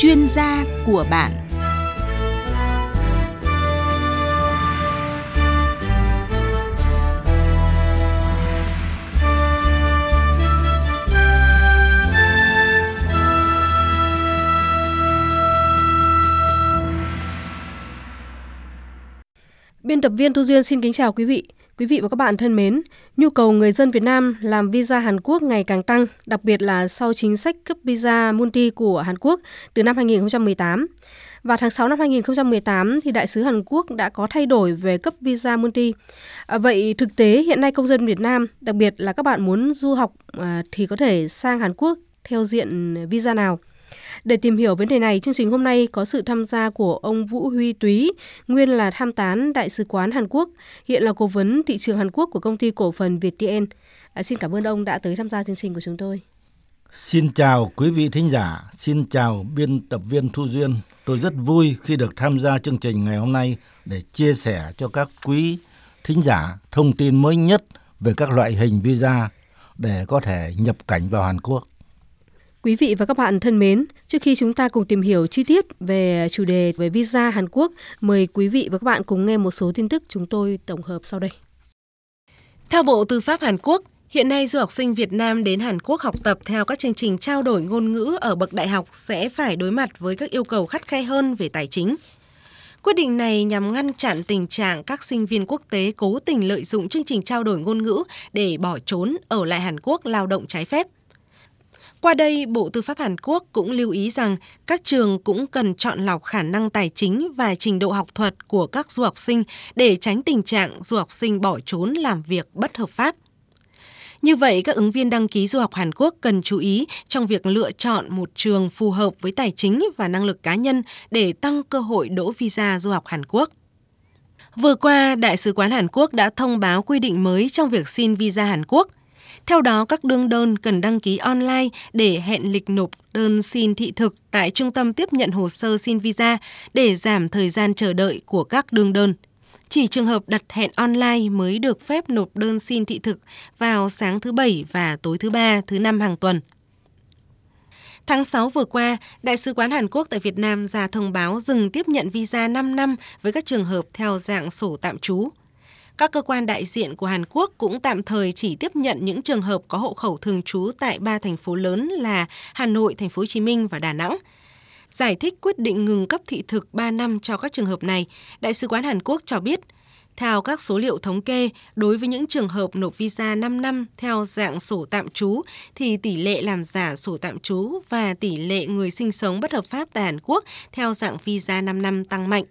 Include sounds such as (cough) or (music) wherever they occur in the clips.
chuyên gia của bạn Biên tập viên Thu Duyên xin kính chào quý vị. Quý vị và các bạn thân mến, nhu cầu người dân Việt Nam làm visa Hàn Quốc ngày càng tăng, đặc biệt là sau chính sách cấp visa multi của Hàn Quốc từ năm 2018. Và tháng 6 năm 2018 thì đại sứ Hàn Quốc đã có thay đổi về cấp visa multi. À, vậy thực tế hiện nay công dân Việt Nam, đặc biệt là các bạn muốn du học à, thì có thể sang Hàn Quốc theo diện visa nào? Để tìm hiểu vấn đề này, chương trình hôm nay có sự tham gia của ông Vũ Huy Túy, nguyên là tham tán Đại sứ quán Hàn Quốc, hiện là cố vấn thị trường Hàn Quốc của công ty cổ phần ViettVN. À, xin cảm ơn ông đã tới tham gia chương trình của chúng tôi. Xin chào quý vị thính giả, xin chào biên tập viên Thu Duyên. Tôi rất vui khi được tham gia chương trình ngày hôm nay để chia sẻ cho các quý thính giả thông tin mới nhất về các loại hình visa để có thể nhập cảnh vào Hàn Quốc. Quý vị và các bạn thân mến, trước khi chúng ta cùng tìm hiểu chi tiết về chủ đề về visa Hàn Quốc, mời quý vị và các bạn cùng nghe một số tin tức chúng tôi tổng hợp sau đây. Theo Bộ Tư pháp Hàn Quốc, hiện nay du học sinh Việt Nam đến Hàn Quốc học tập theo các chương trình trao đổi ngôn ngữ ở bậc đại học sẽ phải đối mặt với các yêu cầu khắt khe hơn về tài chính. Quyết định này nhằm ngăn chặn tình trạng các sinh viên quốc tế cố tình lợi dụng chương trình trao đổi ngôn ngữ để bỏ trốn ở lại Hàn Quốc lao động trái phép. Qua đây, Bộ Tư pháp Hàn Quốc cũng lưu ý rằng các trường cũng cần chọn lọc khả năng tài chính và trình độ học thuật của các du học sinh để tránh tình trạng du học sinh bỏ trốn làm việc bất hợp pháp. Như vậy, các ứng viên đăng ký du học Hàn Quốc cần chú ý trong việc lựa chọn một trường phù hợp với tài chính và năng lực cá nhân để tăng cơ hội đỗ visa du học Hàn Quốc. Vừa qua, Đại sứ quán Hàn Quốc đã thông báo quy định mới trong việc xin visa Hàn Quốc – theo đó, các đương đơn cần đăng ký online để hẹn lịch nộp đơn xin thị thực tại trung tâm tiếp nhận hồ sơ xin visa để giảm thời gian chờ đợi của các đương đơn. Chỉ trường hợp đặt hẹn online mới được phép nộp đơn xin thị thực vào sáng thứ Bảy và tối thứ Ba, thứ Năm hàng tuần. Tháng 6 vừa qua, Đại sứ quán Hàn Quốc tại Việt Nam ra thông báo dừng tiếp nhận visa 5 năm với các trường hợp theo dạng sổ tạm trú. Các cơ quan đại diện của Hàn Quốc cũng tạm thời chỉ tiếp nhận những trường hợp có hộ khẩu thường trú tại ba thành phố lớn là Hà Nội, Thành phố Hồ Chí Minh và Đà Nẵng. Giải thích quyết định ngừng cấp thị thực 3 năm cho các trường hợp này, Đại sứ quán Hàn Quốc cho biết, theo các số liệu thống kê, đối với những trường hợp nộp visa 5 năm theo dạng sổ tạm trú thì tỷ lệ làm giả sổ tạm trú và tỷ lệ người sinh sống bất hợp pháp tại Hàn Quốc theo dạng visa 5 năm tăng mạnh.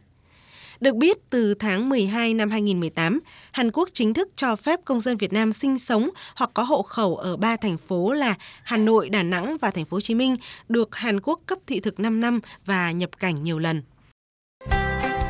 Được biết, từ tháng 12 năm 2018, Hàn Quốc chính thức cho phép công dân Việt Nam sinh sống hoặc có hộ khẩu ở ba thành phố là Hà Nội, Đà Nẵng và thành phố Hồ Chí Minh được Hàn Quốc cấp thị thực 5 năm và nhập cảnh nhiều lần.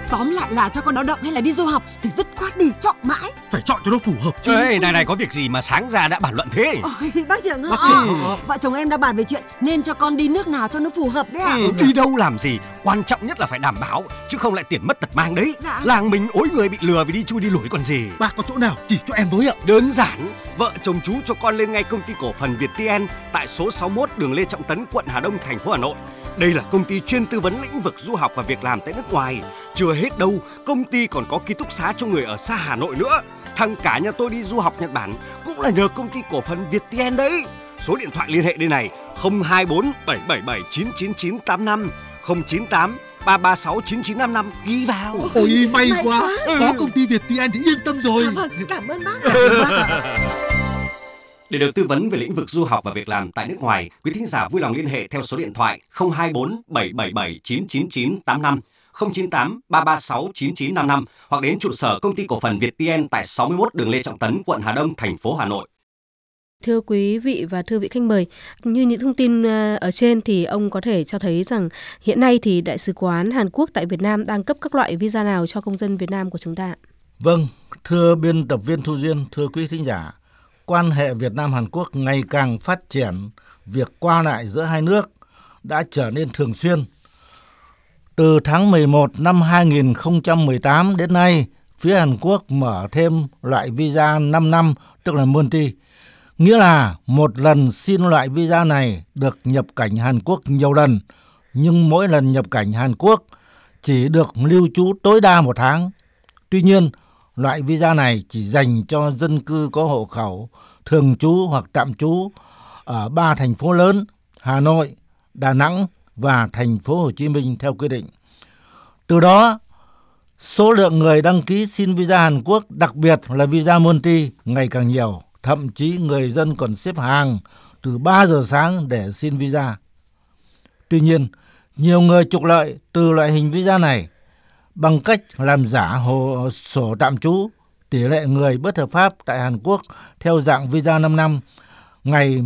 Tóm lại là cho con lao động hay là đi du học thì dứt khoát đi chọn mãi. Phải chọn cho nó phù hợp chứ. Ê, này này có việc gì mà sáng ra đã bàn luận thế? Ôi, bác trưởng ơi, ờ, vợ chồng em đã bàn về chuyện nên cho con đi nước nào cho nó phù hợp đấy à. Ừ, đi đâu làm gì, quan trọng nhất là phải đảm bảo chứ không lại tiền mất tật mang đấy. Dạ. Làng mình ối người bị lừa vì đi chui đi lủi còn gì. Bác có chỗ nào chỉ cho em với ạ? Đơn giản, vợ chồng chú cho con lên ngay công ty cổ phần Việt ViettVN tại số 61 đường Lê Trọng Tấn, quận Hà Đông, thành phố Hà Nội đây là công ty chuyên tư vấn lĩnh vực du học và việc làm tại nước ngoài. Chưa hết đâu, công ty còn có ký túc xá cho người ở xa Hà Nội nữa. Thằng cả nhà tôi đi du học Nhật Bản cũng là nhờ công ty cổ phần ViettVN đấy. Số điện thoại liên hệ đây này 024 777 99985 098 336 9955 ghi vào. Ôi may, may quá. quá. Có công ty ViettVN thì yên tâm rồi. À, vâng, cảm ơn bác. Cảm ơn bác (laughs) để được tư vấn về lĩnh vực du học và việc làm tại nước ngoài, quý thính giả vui lòng liên hệ theo số điện thoại 024 777 999 85 098 336 9955 hoặc đến trụ sở công ty cổ phần Việt ViettVN tại 61 đường Lê Trọng Tấn, quận Hà Đông, thành phố Hà Nội. Thưa quý vị và thưa vị khách mời, như những thông tin ờ, ở trên thì ông có thể cho thấy rằng hiện nay thì Đại sứ quán Hàn Quốc tại Việt Nam đang cấp các loại visa nào cho công dân Việt Nam của chúng ta? Vâng, thưa biên tập viên Thu Duyên, thưa quý thính giả, quan hệ Việt Nam Hàn Quốc ngày càng phát triển, việc qua lại giữa hai nước đã trở nên thường xuyên. Từ tháng 11 năm 2018 đến nay, phía Hàn Quốc mở thêm loại visa 5 năm, tức là multi. Nghĩa là một lần xin loại visa này được nhập cảnh Hàn Quốc nhiều lần, nhưng mỗi lần nhập cảnh Hàn Quốc chỉ được lưu trú tối đa một tháng. Tuy nhiên, loại visa này chỉ dành cho dân cư có hộ khẩu thường trú hoặc tạm trú ở ba thành phố lớn Hà Nội, Đà Nẵng và thành phố Hồ Chí Minh theo quy định. Từ đó, số lượng người đăng ký xin visa Hàn Quốc, đặc biệt là visa multi ngày càng nhiều, thậm chí người dân còn xếp hàng từ 3 giờ sáng để xin visa. Tuy nhiên, nhiều người trục lợi từ loại hình visa này bằng cách làm giả hồ sổ tạm trú tỷ lệ người bất hợp pháp tại Hàn Quốc theo dạng visa 5 năm ngày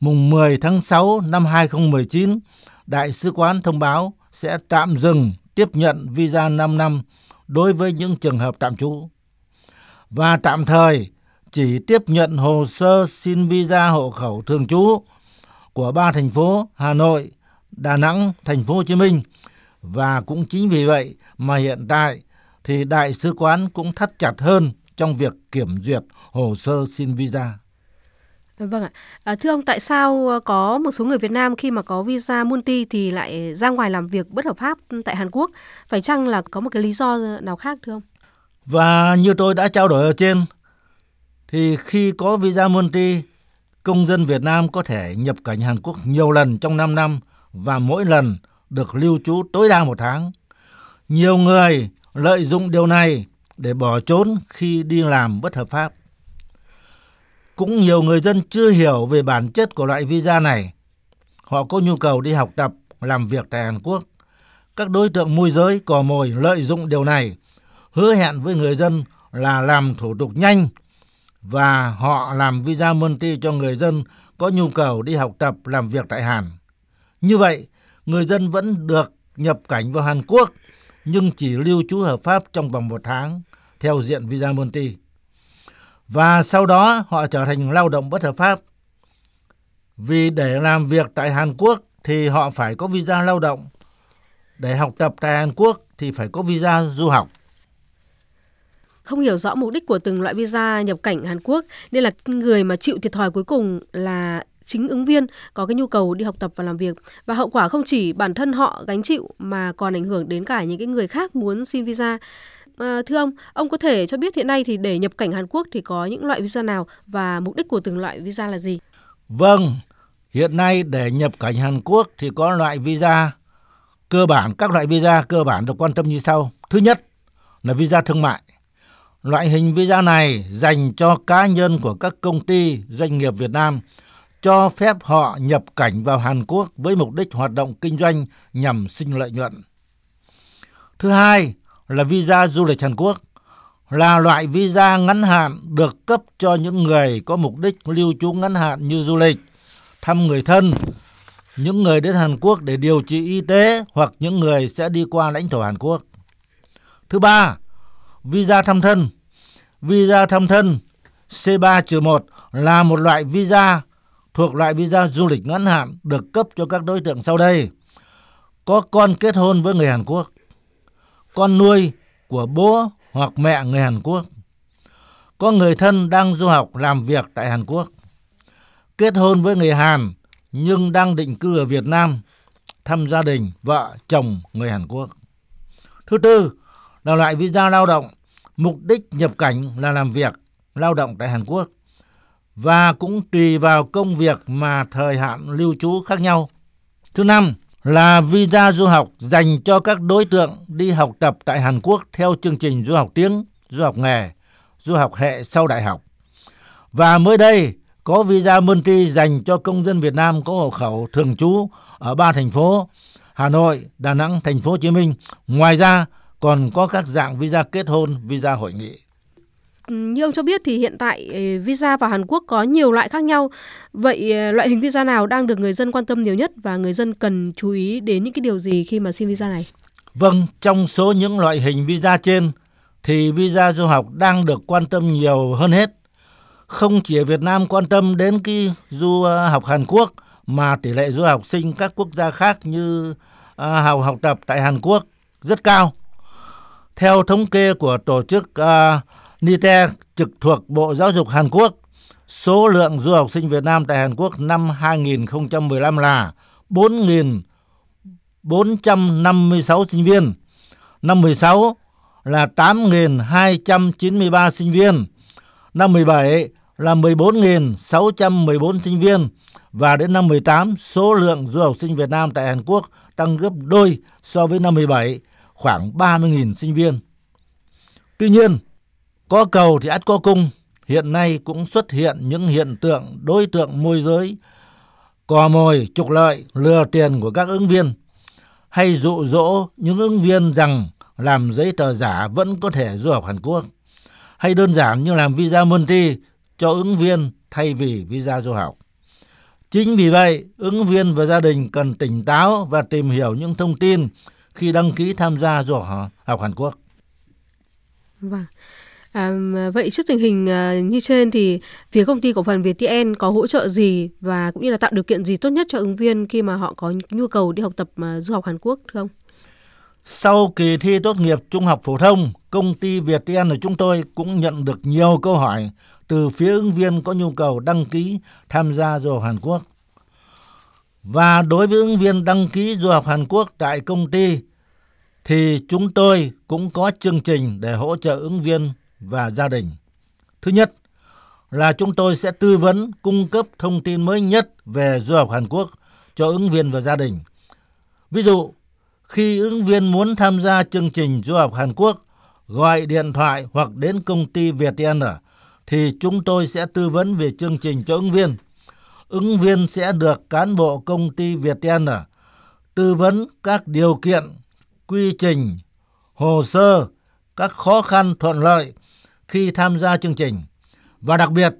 mùng 10 tháng 6 năm 2019, Đại sứ quán thông báo sẽ tạm dừng tiếp nhận visa 5 năm đối với những trường hợp tạm trú. Và tạm thời chỉ tiếp nhận hồ sơ xin visa hộ khẩu thường trú của ba thành phố Hà Nội, Đà Nẵng, thành phố Hồ Chí Minh và cũng chính vì vậy mà hiện tại thì đại sứ quán cũng thắt chặt hơn trong việc kiểm duyệt hồ sơ xin visa. Vâng ạ. À, thưa ông, tại sao có một số người Việt Nam khi mà có visa multi thì lại ra ngoài làm việc bất hợp pháp tại Hàn Quốc? Phải chăng là có một cái lý do nào khác thưa ông? Và như tôi đã trao đổi ở trên, thì khi có visa multi, công dân Việt Nam có thể nhập cảnh Hàn Quốc nhiều lần trong 5 năm và mỗi lần được lưu trú tối đa một tháng. Nhiều người lợi dụng điều này để bỏ trốn khi đi làm bất hợp pháp. Cũng nhiều người dân chưa hiểu về bản chất của loại visa này. Họ có nhu cầu đi học tập, làm việc tại Hàn Quốc. Các đối tượng môi giới cò mồi lợi dụng điều này, hứa hẹn với người dân là làm thủ tục nhanh và họ làm visa multi cho người dân có nhu cầu đi học tập, làm việc tại Hàn. Như vậy, người dân vẫn được nhập cảnh vào Hàn Quốc, nhưng chỉ lưu trú hợp pháp trong vòng một tháng, theo diện visa multi. Và sau đó, họ trở thành lao động bất hợp pháp. Vì để làm việc tại Hàn Quốc thì họ phải có visa lao động. Để học tập tại Hàn Quốc thì phải có visa du học. Không hiểu rõ mục đích của từng loại visa nhập cảnh Hàn Quốc, nên là người mà chịu thiệt thòi cuối cùng là chính ứng viên có cái nhu cầu đi học tập và làm việc và hậu quả không chỉ bản thân họ gánh chịu mà còn ảnh hưởng đến cả những cái người khác muốn xin visa. À, thưa ông, ông có thể cho biết hiện nay thì để nhập cảnh Hàn Quốc thì có những loại visa nào và mục đích của từng loại visa là gì? Vâng, hiện nay để nhập cảnh Hàn Quốc thì có loại visa cơ bản các loại visa cơ bản được quan tâm như sau. Thứ nhất là visa thương mại. Loại hình visa này dành cho cá nhân của các công ty, doanh nghiệp Việt Nam cho phép họ nhập cảnh vào Hàn Quốc với mục đích hoạt động kinh doanh nhằm sinh lợi nhuận. Thứ hai là visa du lịch Hàn Quốc là loại visa ngắn hạn được cấp cho những người có mục đích lưu trú ngắn hạn như du lịch, thăm người thân, những người đến Hàn Quốc để điều trị y tế hoặc những người sẽ đi qua lãnh thổ Hàn Quốc. Thứ ba, visa thăm thân. Visa thăm thân C3-1 là một loại visa thuộc loại visa du lịch ngắn hạn được cấp cho các đối tượng sau đây. Có con kết hôn với người Hàn Quốc, con nuôi của bố hoặc mẹ người Hàn Quốc, có người thân đang du học làm việc tại Hàn Quốc, kết hôn với người Hàn nhưng đang định cư ở Việt Nam, thăm gia đình, vợ, chồng người Hàn Quốc. Thứ tư là loại visa lao động, mục đích nhập cảnh là làm việc, lao động tại Hàn Quốc và cũng tùy vào công việc mà thời hạn lưu trú khác nhau. Thứ năm là visa du học dành cho các đối tượng đi học tập tại Hàn Quốc theo chương trình du học tiếng, du học nghề, du học hệ sau đại học. Và mới đây có visa multi dành cho công dân Việt Nam có hộ khẩu thường trú ở ba thành phố Hà Nội, Đà Nẵng, thành phố Hồ Chí Minh. Ngoài ra còn có các dạng visa kết hôn, visa hội nghị. Như ông cho biết thì hiện tại ờ, visa vào Hàn Quốc có nhiều loại khác nhau. Vậy ờ, loại hình visa nào đang được người dân quan tâm nhiều nhất và người dân cần chú ý đến những cái điều gì khi mà xin visa này? Vâng, trong số những loại hình visa trên thì visa du học đang được quan tâm nhiều hơn hết. Không chỉ Việt Nam quan tâm đến cái du ờ, học Hàn Quốc mà tỷ lệ du học sinh các quốc gia khác như học học tập tại Hàn Quốc rất cao. Theo thống kê của tổ chức uh, NITE trực thuộc Bộ Giáo dục Hàn Quốc, số lượng du học sinh Việt Nam tại Hàn Quốc năm 2015 là 4.456 sinh viên. Năm 16 là 8.293 sinh viên. Năm 17 là 14.614 sinh viên và đến năm 18 số lượng du học sinh Việt Nam tại Hàn Quốc tăng gấp đôi so với năm 17, khoảng 30.000 sinh viên. Tuy nhiên, có cầu thì ắt có cung, hiện nay cũng xuất hiện những hiện tượng đối tượng môi giới, cò mồi, trục lợi, lừa tiền của các ứng viên, hay dụ dỗ những ứng viên rằng làm giấy tờ giả vẫn có thể du học Hàn Quốc, hay đơn giản như làm visa multi cho ứng viên thay vì visa du học. Chính vì vậy, ứng viên và gia đình cần tỉnh táo và tìm hiểu những thông tin khi đăng ký tham gia du học Hàn Quốc. Vâng. À, vậy trước tình hình ờ, như trên thì phía công ty cổ phần VTN có hỗ trợ gì và cũng như là tạo điều kiện gì tốt nhất cho ứng viên khi mà họ có nhu cầu đi học tập ờ, du học Hàn Quốc thưa ông? Sau kỳ thi tốt nghiệp trung học phổ thông, công ty VTN của chúng tôi cũng nhận được nhiều câu hỏi từ phía ứng viên có nhu cầu đăng ký tham gia du học Hàn Quốc. Và đối với ứng viên đăng ký du học Hàn Quốc tại công ty thì chúng tôi cũng có chương trình để hỗ trợ ứng viên và gia đình. Thứ nhất là chúng tôi sẽ tư vấn cung cấp thông tin mới nhất về du học Hàn Quốc cho ứng viên và gia đình. Ví dụ, khi ứng viên muốn tham gia chương trình du học Hàn Quốc, gọi điện thoại hoặc đến công ty VTN thì chúng tôi sẽ tư vấn về chương trình cho ứng viên. Ứng viên sẽ được cán bộ công ty VTN tư vấn các điều kiện, quy trình, hồ sơ, các khó khăn thuận lợi khi tham gia chương trình và đặc biệt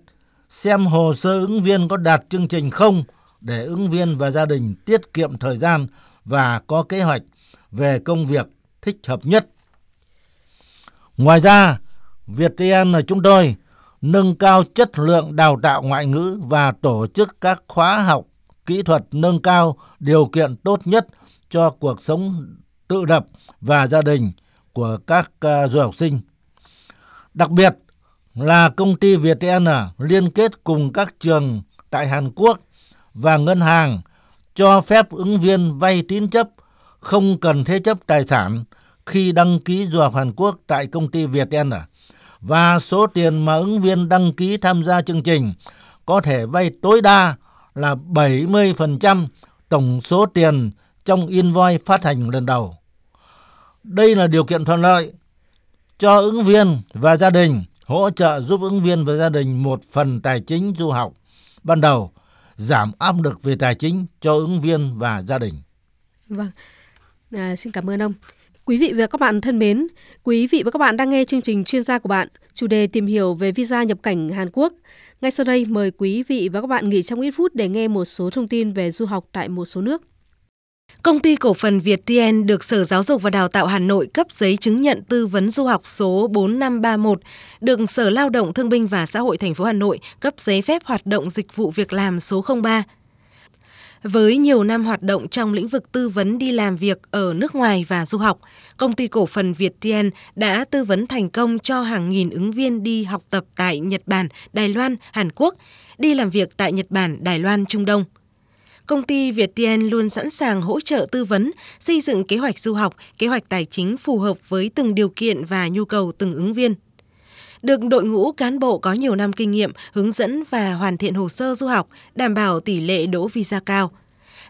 xem hồ sơ ứng viên có đạt chương trình không để ứng viên và gia đình tiết kiệm thời gian và có kế hoạch về công việc thích hợp nhất. Ngoài ra, Viettel là chúng tôi nâng cao chất lượng đào tạo ngoại ngữ và tổ chức các khóa học kỹ thuật nâng cao điều kiện tốt nhất cho cuộc sống tự lập và gia đình của các à, du học sinh. Đặc biệt là công ty VTN liên kết cùng các trường tại Hàn Quốc và ngân hàng cho phép ứng viên vay tín chấp không cần thế chấp tài sản khi đăng ký du học Hàn Quốc tại công ty VTN và số tiền mà ứng viên đăng ký tham gia chương trình có thể vay tối đa là 70% tổng số tiền trong invoice phát hành lần đầu. Đây là điều kiện thuận lợi cho ứng viên và gia đình hỗ trợ giúp ứng viên và gia đình một phần tài chính du học ban đầu, giảm áp lực về tài chính cho ứng viên và gia đình. Vâng, à, xin cảm ơn ông. Quý vị và các bạn thân mến, quý vị và các bạn đang nghe chương trình chuyên gia của bạn, chủ đề tìm hiểu về visa nhập cảnh Hàn Quốc. Ngay sau đây mời quý vị và các bạn nghỉ trong ít phút để nghe một số thông tin về du học tại một số nước. Công ty cổ phần Việt TN được Sở Giáo dục và Đào tạo Hà Nội cấp giấy chứng nhận tư vấn du học số 4531, được Sở Lao động Thương binh và Xã hội thành phố Hà Nội cấp giấy phép hoạt động dịch vụ việc làm số 03. Với nhiều năm hoạt động trong lĩnh vực tư vấn đi làm việc ở nước ngoài và du học, công ty cổ phần Việt TN đã tư vấn thành công cho hàng nghìn ứng viên đi học tập tại Nhật Bản, Đài Loan, Hàn Quốc, đi làm việc tại Nhật Bản, Đài Loan, Trung Đông công ty ViettVN luôn sẵn sàng hỗ trợ tư vấn, xây dựng kế hoạch du học, kế hoạch tài chính phù hợp với từng điều kiện và nhu cầu từng ứng viên. Được đội ngũ cán bộ có nhiều năm kinh nghiệm hướng dẫn và hoàn thiện hồ sơ du học, đảm bảo tỷ lệ đỗ visa cao.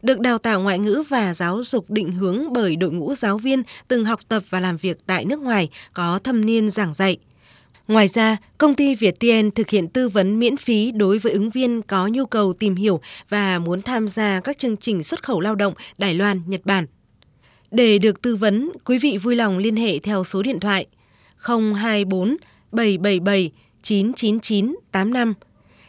Được đào tạo ngoại ngữ và giáo dục định hướng bởi đội ngũ giáo viên từng học tập và làm việc tại nước ngoài có thâm niên giảng dạy – Ngoài ra, công ty ViettVN thực hiện tư vấn miễn phí đối với ứng viên có nhu cầu tìm hiểu và muốn tham gia các chương trình xuất khẩu lao động Đài Loan, Nhật Bản. Để được tư vấn, quý vị vui lòng liên hệ theo số điện thoại 024 777 999 85.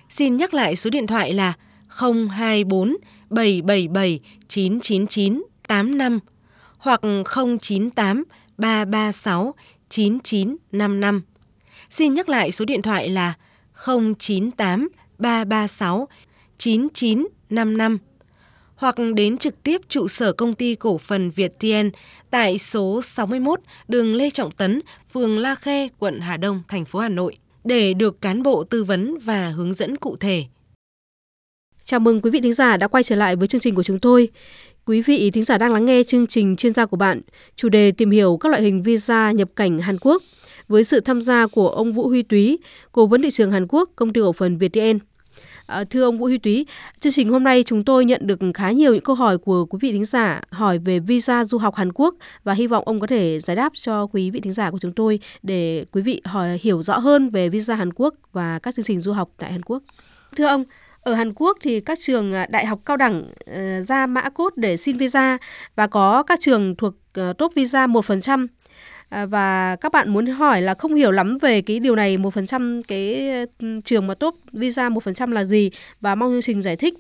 Xin nhắc lại số điện thoại là 024 777 999 85 hoặc 098 336 9955. Xin nhắc lại số điện thoại là 098 336 9955 hoặc đến trực tiếp trụ sở công ty cổ phần Việt Tiên tại số 61 đường Lê Trọng Tấn, phường La Khê, quận Hà Đông, thành phố Hà Nội để được cán bộ tư vấn và hướng dẫn cụ thể. Chào mừng quý vị thính giả đã quay trở lại với chương trình của chúng tôi. Quý vị thính giả đang lắng nghe chương trình chuyên gia của bạn, chủ đề tìm hiểu các loại hình visa nhập cảnh Hàn Quốc với sự tham gia của ông Vũ Huy Túy, cố vấn thị trường Hàn Quốc, công ty cổ phần VTN. À, thưa ông Vũ Huy Túy, chương trình hôm nay chúng tôi nhận được khá nhiều những câu hỏi của quý vị thính giả hỏi về visa du học Hàn Quốc và hy vọng ông có thể giải đáp cho quý vị thính giả của chúng tôi để quý vị hỏi hiểu rõ hơn về visa Hàn Quốc và các chương trình du học tại Hàn Quốc. Thưa ông, ở Hàn Quốc thì các trường à, đại học cao đẳng ờ, ra mã cốt để xin visa và có các trường thuộc ờ, top visa 1%. À, và các bạn muốn hỏi là không hiểu lắm về cái điều này 1% cái trường mà top visa 1% là gì và mong chương trình giải thích.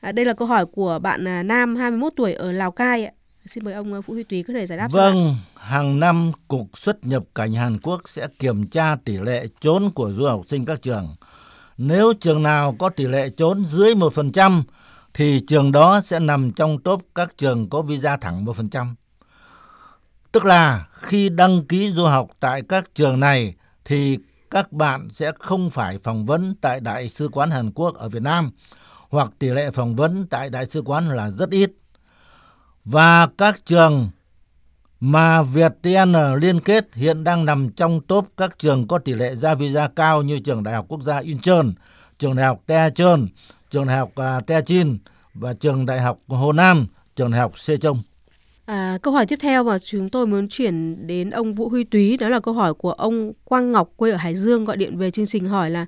À, đây là câu hỏi của bạn à, Nam 21 tuổi ở Lào Cai. Xin mời ông Vũ Huy Túy có thể giải đáp Vâng, cho bạn. hàng năm Cục xuất nhập cảnh Hàn Quốc sẽ kiểm tra tỷ lệ trốn của du học sinh các trường. Nếu trường nào có tỷ lệ trốn dưới 1% thì trường đó sẽ nằm trong top các trường có visa thẳng 1%. Tức là khi đăng ký du học tại các trường này thì các bạn sẽ không phải phỏng vấn tại Đại sứ quán Hàn Quốc ở Việt Nam hoặc tỷ lệ phỏng vấn tại Đại sứ quán là rất ít. Và các trường mà Việt TN liên kết hiện đang nằm trong top các trường có tỷ lệ ra visa cao như trường Đại học Quốc gia Incheon, trường Đại học Daejeon, trường Đại học uh, và trường Đại học Hồ Nam, trường Đại học Sejong. À, câu hỏi tiếp theo mà chúng tôi muốn chuyển đến ông Vũ Huy Túy đó là câu hỏi của ông Quang Ngọc quê ở Hải Dương gọi điện về chương trình hỏi là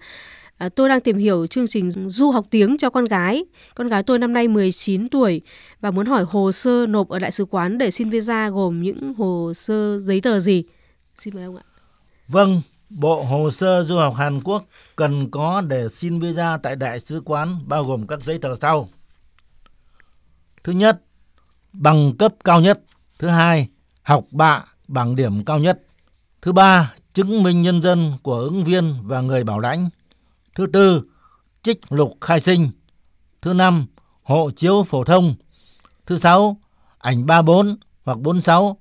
à, tôi đang tìm hiểu chương trình du học tiếng cho con gái. Con gái tôi năm nay 19 tuổi và muốn hỏi hồ sơ nộp ở đại sứ quán để xin visa gồm những hồ sơ giấy tờ gì? Xin mời ông ạ. Vâng, Bộ hồ sơ du học Hàn Quốc cần có để xin visa tại đại sứ quán bao gồm các giấy tờ sau. Thứ nhất, bằng cấp cao nhất. Thứ hai, học bạ bằng điểm cao nhất. Thứ ba, chứng minh nhân dân của ứng viên và người bảo lãnh. Thứ tư, trích lục khai sinh. Thứ năm, hộ chiếu phổ thông. Thứ sáu, ảnh 34 hoặc 46.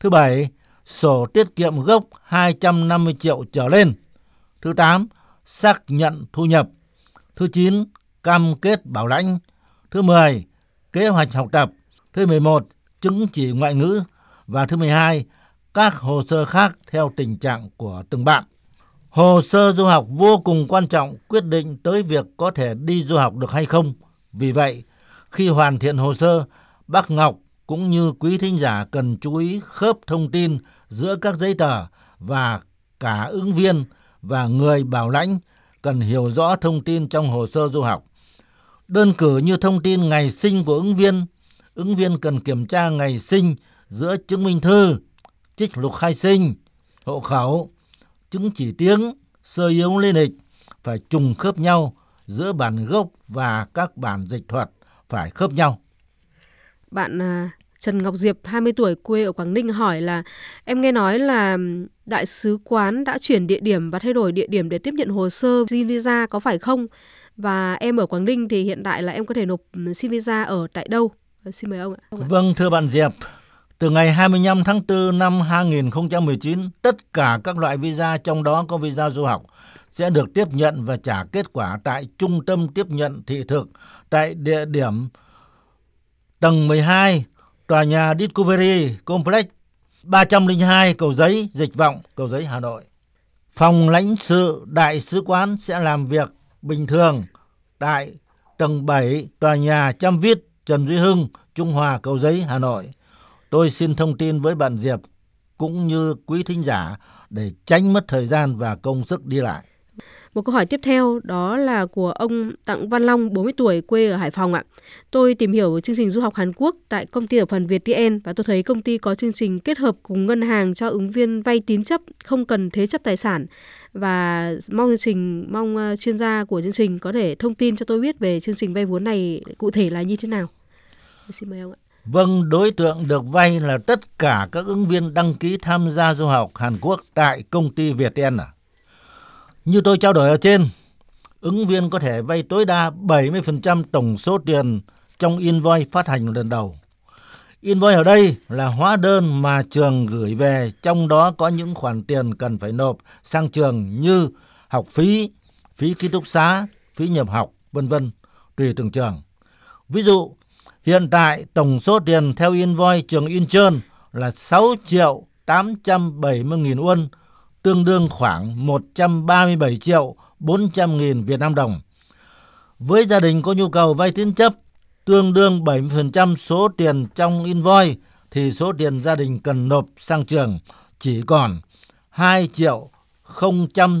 Thứ bảy, sổ tiết kiệm gốc 250 triệu trở lên. Thứ tám, xác nhận thu nhập. Thứ chín, cam kết bảo lãnh. Thứ 10, kế hoạch học tập. Thứ 11, chứng chỉ ngoại ngữ. Và thứ 12, các hồ sơ khác theo tình trạng của từng bạn. Hồ sơ du học vô cùng quan trọng quyết định tới việc có thể đi du học được hay không. Vì vậy, khi hoàn thiện hồ sơ, bác Ngọc cũng như quý thính giả cần chú ý khớp thông tin giữa các giấy tờ và cả ứng viên và người bảo lãnh cần hiểu rõ thông tin trong hồ sơ du học. Đơn cử như thông tin ngày sinh của ứng viên, ứng viên cần kiểm tra ngày sinh giữa chứng minh thư, trích lục khai sinh, hộ khẩu, chứng chỉ tiếng, sơ yếu liên lịch phải trùng khớp nhau giữa bản gốc và các bản dịch thuật phải khớp nhau. Bạn à, Trần Ngọc Diệp, 20 tuổi, quê ở Quảng Ninh hỏi là em nghe nói là đại sứ quán đã chuyển địa điểm và thay đổi địa điểm để tiếp nhận hồ sơ xin visa có phải không? Và em ở Quảng Ninh thì hiện tại là em có thể nộp ừ, xin visa ở tại đâu? Ờ, xin mời ông ạ. Ông ạ. Vâng, thưa bạn Diệp, từ ngày 25 tháng 4 năm 2019, tất cả các loại visa trong đó có visa du học sẽ được tiếp nhận và trả kết quả tại trung tâm tiếp nhận thị thực tại địa điểm tầng 12 tòa nhà Discovery Complex 302 Cầu Giấy, Dịch Vọng, Cầu Giấy, Hà Nội. Phòng lãnh sự đại sứ quán sẽ làm việc bình thường tại tầng 7 tòa nhà Trăm Viết Trần Duy Hưng, Trung Hòa, Cầu Giấy, Hà Nội. Tôi xin thông tin với bạn Diệp cũng như quý thính giả để tránh mất thời gian và công sức đi lại. Một câu hỏi tiếp theo đó là của ông Tặng Văn Long, 40 tuổi, quê ở Hải Phòng ạ. Tôi tìm hiểu chương trình du học Hàn Quốc tại công ty ở phần ViettVN và tôi thấy công ty có chương trình kết hợp cùng ngân hàng cho ứng viên vay tín chấp không cần thế chấp tài sản và mong chương trình mong ờ, chuyên gia của chương trình có thể thông tin cho tôi biết về chương trình vay vốn này cụ thể là như thế nào. Xin mời ông ạ. Vâng, đối tượng được vay là tất cả các ứng viên đăng ký tham gia du học Hàn Quốc tại công ty ViettVN à? Như tôi trao đổi ở trên, ứng viên có thể vay tối đa 70% tổng số tiền trong invoice phát hành lần đầu. Invoice ở đây là hóa đơn mà trường gửi về, trong đó có những khoản tiền cần phải nộp sang trường như học phí, phí ký túc xá, phí nhập học, vân vân. tùy từng trường. Ví dụ, hiện tại tổng số tiền theo invoice trường Incheon là 6 triệu 870 nghìn won, tương đương khoảng 137 triệu 400 nghìn Việt Nam đồng. Với gia đình có nhu cầu vay tín chấp tương đương 70% số tiền trong invoice thì số tiền gia đình cần nộp sang trường chỉ còn 2 triệu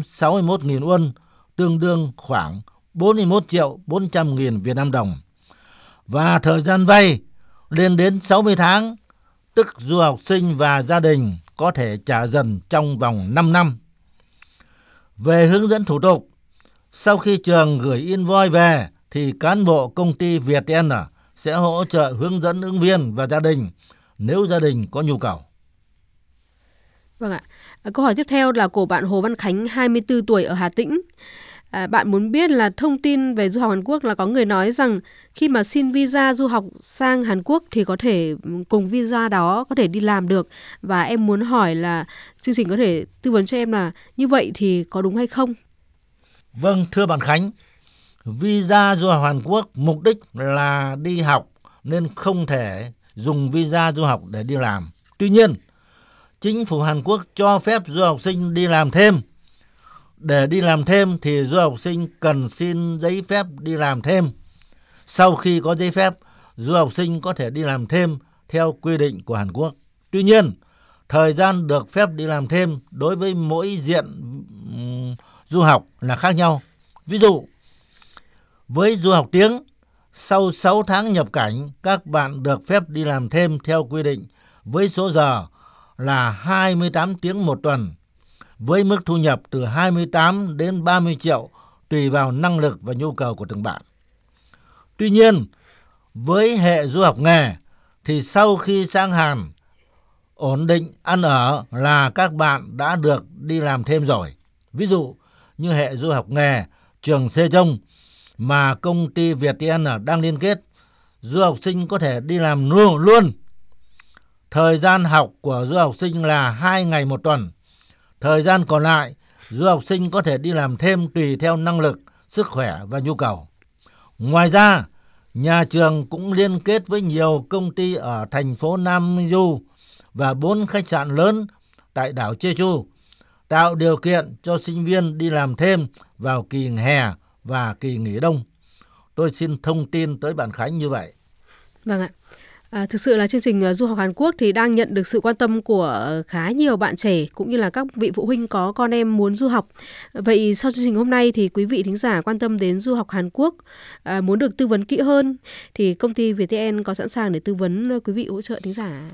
061 nghìn won, tương đương khoảng 41 triệu 400 nghìn Việt Nam đồng. Và thời gian vay lên đến 60 tháng, tức du học sinh và gia đình có thể trả dần trong vòng 5 năm. Về hướng dẫn thủ tục, sau khi trường gửi invoice về thì cán bộ công ty Viettel sẽ hỗ trợ hướng dẫn ứng viên và gia đình nếu gia đình có nhu cầu. Vâng ạ. À, câu hỏi tiếp theo là của bạn Hồ Văn Khánh, 24 tuổi ở Hà Tĩnh. À, bạn muốn biết là thông tin về du học Hàn Quốc là có người nói rằng khi mà xin visa du học sang Hàn Quốc thì có thể cùng visa đó có thể đi làm được và em muốn hỏi là chương trình có thể tư vấn cho em là như vậy thì có đúng hay không? Vâng, thưa bạn Khánh, visa du học Hàn Quốc mục đích là đi học nên không thể dùng visa du học để đi làm. Tuy nhiên, chính phủ Hàn Quốc cho phép du học sinh đi làm thêm. Để đi làm thêm thì du học sinh cần xin giấy phép đi làm thêm. Sau khi có giấy phép, du học sinh có thể đi làm thêm theo quy định của Hàn Quốc. Tuy nhiên, thời gian được phép đi làm thêm đối với mỗi diện um, du học là khác nhau. Ví dụ, với du học tiếng, sau 6 tháng nhập cảnh, các bạn được phép đi làm thêm theo quy định với số giờ là 28 tiếng một tuần, với mức thu nhập từ 28 đến 30 triệu tùy vào năng lực và nhu cầu của từng bạn. Tuy nhiên, với hệ du học nghề thì sau khi sang Hàn, ổn định ăn ở là các bạn đã được đi làm thêm rồi. Ví dụ như hệ du học nghề trường Sejong mà công ty VietinN đang liên kết, du học sinh có thể đi làm luôn, luôn. Thời gian học của du học sinh là 2 ngày một tuần. Thời gian còn lại, du học sinh có thể đi làm thêm tùy theo năng lực, sức khỏe và nhu cầu. Ngoài ra, nhà trường cũng liên kết với nhiều công ty ở thành phố Nam Du và bốn khách sạn lớn tại đảo Jeju, tạo điều kiện cho sinh viên đi làm thêm vào kỳ hè và kỳ nghỉ đông. Tôi xin thông tin tới bạn Khánh như vậy. Vâng ạ. À, thực sự là chương trình à, du học Hàn Quốc thì đang nhận được sự quan tâm của khá nhiều bạn trẻ cũng như là các vị phụ huynh có con em muốn du học. Vậy sau chương trình hôm nay thì quý vị thính giả quan tâm đến du học Hàn Quốc à, muốn được tư vấn kỹ hơn thì công ty VTN có sẵn sàng để tư vấn à, quý vị hỗ trợ thính giả.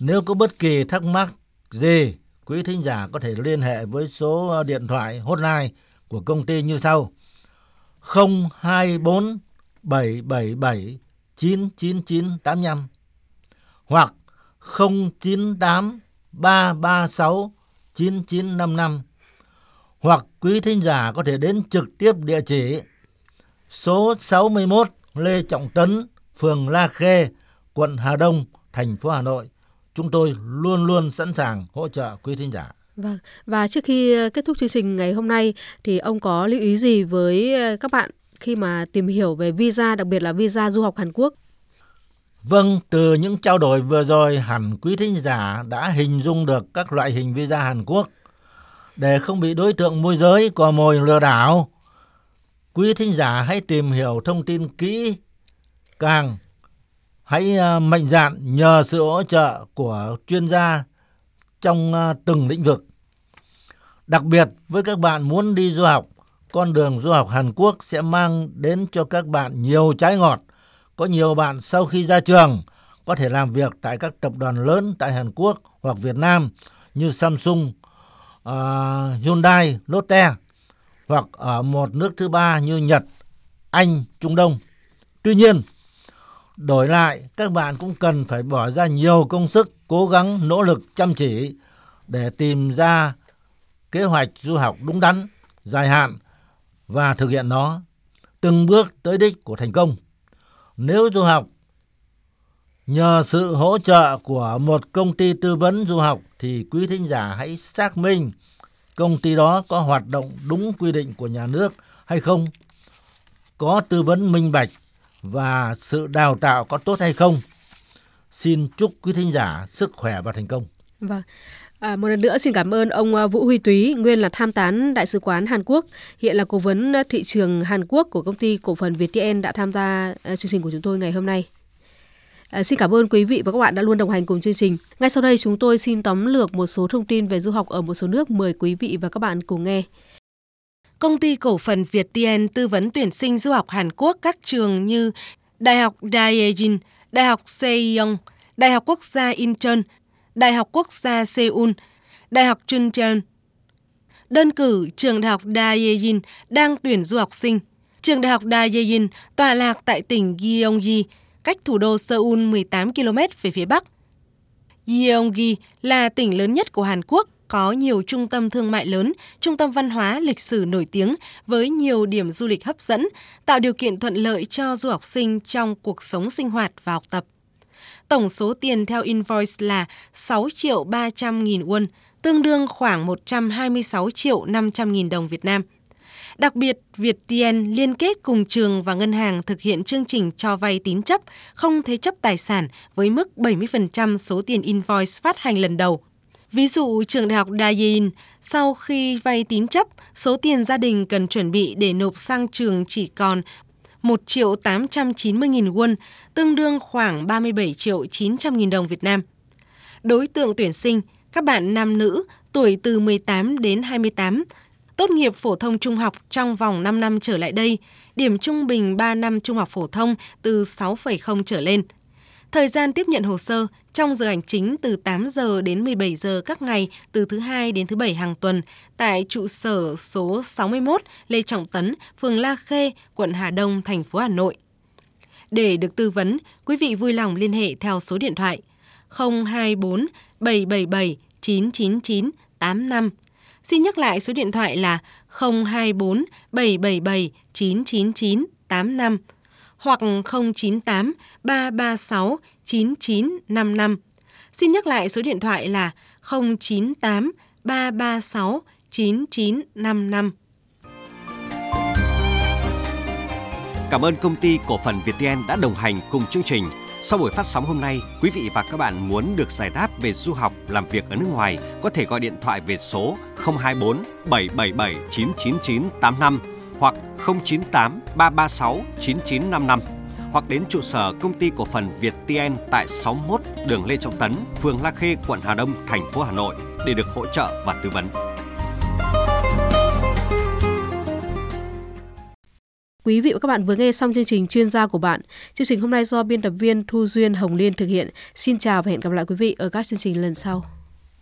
Nếu có bất kỳ thắc mắc gì, quý thính giả có thể liên hệ với số à, điện thoại hotline của công ty như sau: 024 777 99985 hoặc 098 336 9955 hoặc quý thính giả có thể đến trực tiếp địa chỉ số 61 Lê Trọng Tấn, phường La Khê, quận Hà Đông, thành phố Hà Nội. Chúng tôi luôn luôn sẵn sàng hỗ trợ quý thính giả. Vâng, và trước khi ờ, kết thúc chương trình ngày hôm nay thì ông có lưu ý gì với ờ, các bạn khi mà tìm hiểu về visa, đặc biệt là visa du học Hàn Quốc? Vâng, từ những trao đổi vừa rồi hẳn quý thính giả đã hình dung được các loại hình visa Hàn Quốc. Để không bị đối tượng môi giới cò mồi lừa đảo, quý thính giả hãy tìm hiểu thông tin kỹ càng hãy à, mạnh dạn nhờ sự hỗ trợ của chuyên gia trong à, từng lĩnh vực. Đặc biệt với các bạn muốn đi du học, con đường du học Hàn Quốc sẽ mang đến cho các bạn nhiều trái ngọt có nhiều bạn sau khi ra trường có thể làm việc tại các tập đoàn lớn tại Hàn Quốc hoặc Việt Nam như Samsung, uh, Hyundai, Lotte hoặc ở một nước thứ ba như Nhật, Anh, Trung Đông. Tuy nhiên, đổi lại các bạn cũng cần phải bỏ ra nhiều công sức, cố gắng, nỗ lực chăm chỉ để tìm ra kế hoạch du học đúng đắn, dài hạn và thực hiện nó từng bước tới đích của thành công. Nếu du học nhờ sự hỗ trợ của một công ty tư vấn du học thì quý thính giả hãy xác minh công ty đó có hoạt động đúng quy định của nhà nước hay không, có tư vấn minh bạch và sự đào tạo có tốt hay không. Xin chúc quý thính giả sức khỏe và thành công. Vâng. À, một lần nữa xin cảm ơn ông à, Vũ Huy Túy, nguyên là tham tán Đại sứ quán Hàn Quốc, hiện là cố vấn à, thị trường Hàn Quốc của công ty cổ phần VTN đã tham gia à, chương trình của chúng tôi ngày hôm nay. À, xin cảm ơn quý vị và các bạn đã luôn đồng hành cùng chương trình. Ngay sau đây chúng tôi xin tóm lược một số thông tin về du học ở một số nước mời quý vị và các bạn cùng nghe. Công ty cổ phần Việt Tien tư vấn tuyển sinh du học Hàn Quốc các trường như Đại học Daejin, Đại học Sejong, Đại học Quốc gia Incheon, Đại học Quốc gia Seoul, Đại học Chuncheon. Đơn cử, trường Đại học Daejeon đang tuyển du học sinh. Trường Đại học Daejeon tọa lạc tại tỉnh Gyeonggi, cách thủ đô Seoul 18 km về phía bắc. Gyeonggi là tỉnh lớn nhất của Hàn Quốc, có nhiều trung tâm thương mại lớn, trung tâm văn hóa lịch sử nổi tiếng với nhiều điểm du lịch hấp dẫn, tạo điều kiện thuận lợi cho du học sinh trong cuộc sống sinh hoạt và học tập. Tổng số tiền theo invoice là 6 triệu 300 nghìn won, tương đương khoảng 126 triệu 500 nghìn đồng Việt Nam. Đặc biệt, Viettel liên kết cùng trường và ngân hàng thực hiện chương trình cho vay tín chấp, không thế chấp tài sản với mức 70% số tiền invoice phát hành lần đầu. Ví dụ, trường đại học Dayin, sau khi vay tín chấp, số tiền gia đình cần chuẩn bị để nộp sang trường chỉ còn 1 triệu 890 nghìn won, tương đương khoảng 37 triệu 900 nghìn đồng Việt Nam. Đối tượng tuyển sinh, các bạn nam nữ tuổi từ 18 đến 28, tốt nghiệp phổ thông trung học trong vòng 5 năm trở lại đây, điểm trung bình 3 năm trung học phổ thông từ 6,0 trở lên. Thời gian tiếp nhận hồ sơ trong giờ hành chính từ 8 giờ đến 17 giờ các ngày từ thứ hai đến thứ bảy hàng tuần tại trụ sở số 61 Lê Trọng Tấn, phường La Khê, quận Hà Đông, thành phố Hà Nội. Để được tư vấn, quý vị vui lòng liên hệ theo số điện thoại 024 777 999 85. Xin nhắc lại số điện thoại là 024 777 999 85 hoặc 098 336 9955. Xin nhắc lại số điện thoại là 098 336 9955. Cảm ơn công ty cổ phần VTN đã đồng hành cùng chương trình. Sau buổi phát sóng hôm nay, quý vị và các bạn muốn được giải đáp về du học, làm việc ở nước ngoài, có thể gọi điện thoại về số 024 777 999 85 hoặc 098 336 9955 hoặc đến trụ sở công ty cổ phần Việt TN tại 61 đường Lê Trọng Tấn, phường La Khê, quận Hà Đông, thành phố Hà Nội để được hỗ trợ và tư vấn. Quý vị và các bạn vừa nghe xong chương trình chuyên gia của bạn. Chương trình hôm nay do biên tập viên Thu Duyên Hồng Liên thực hiện. Xin chào và hẹn gặp lại quý vị ở các chương trình lần sau.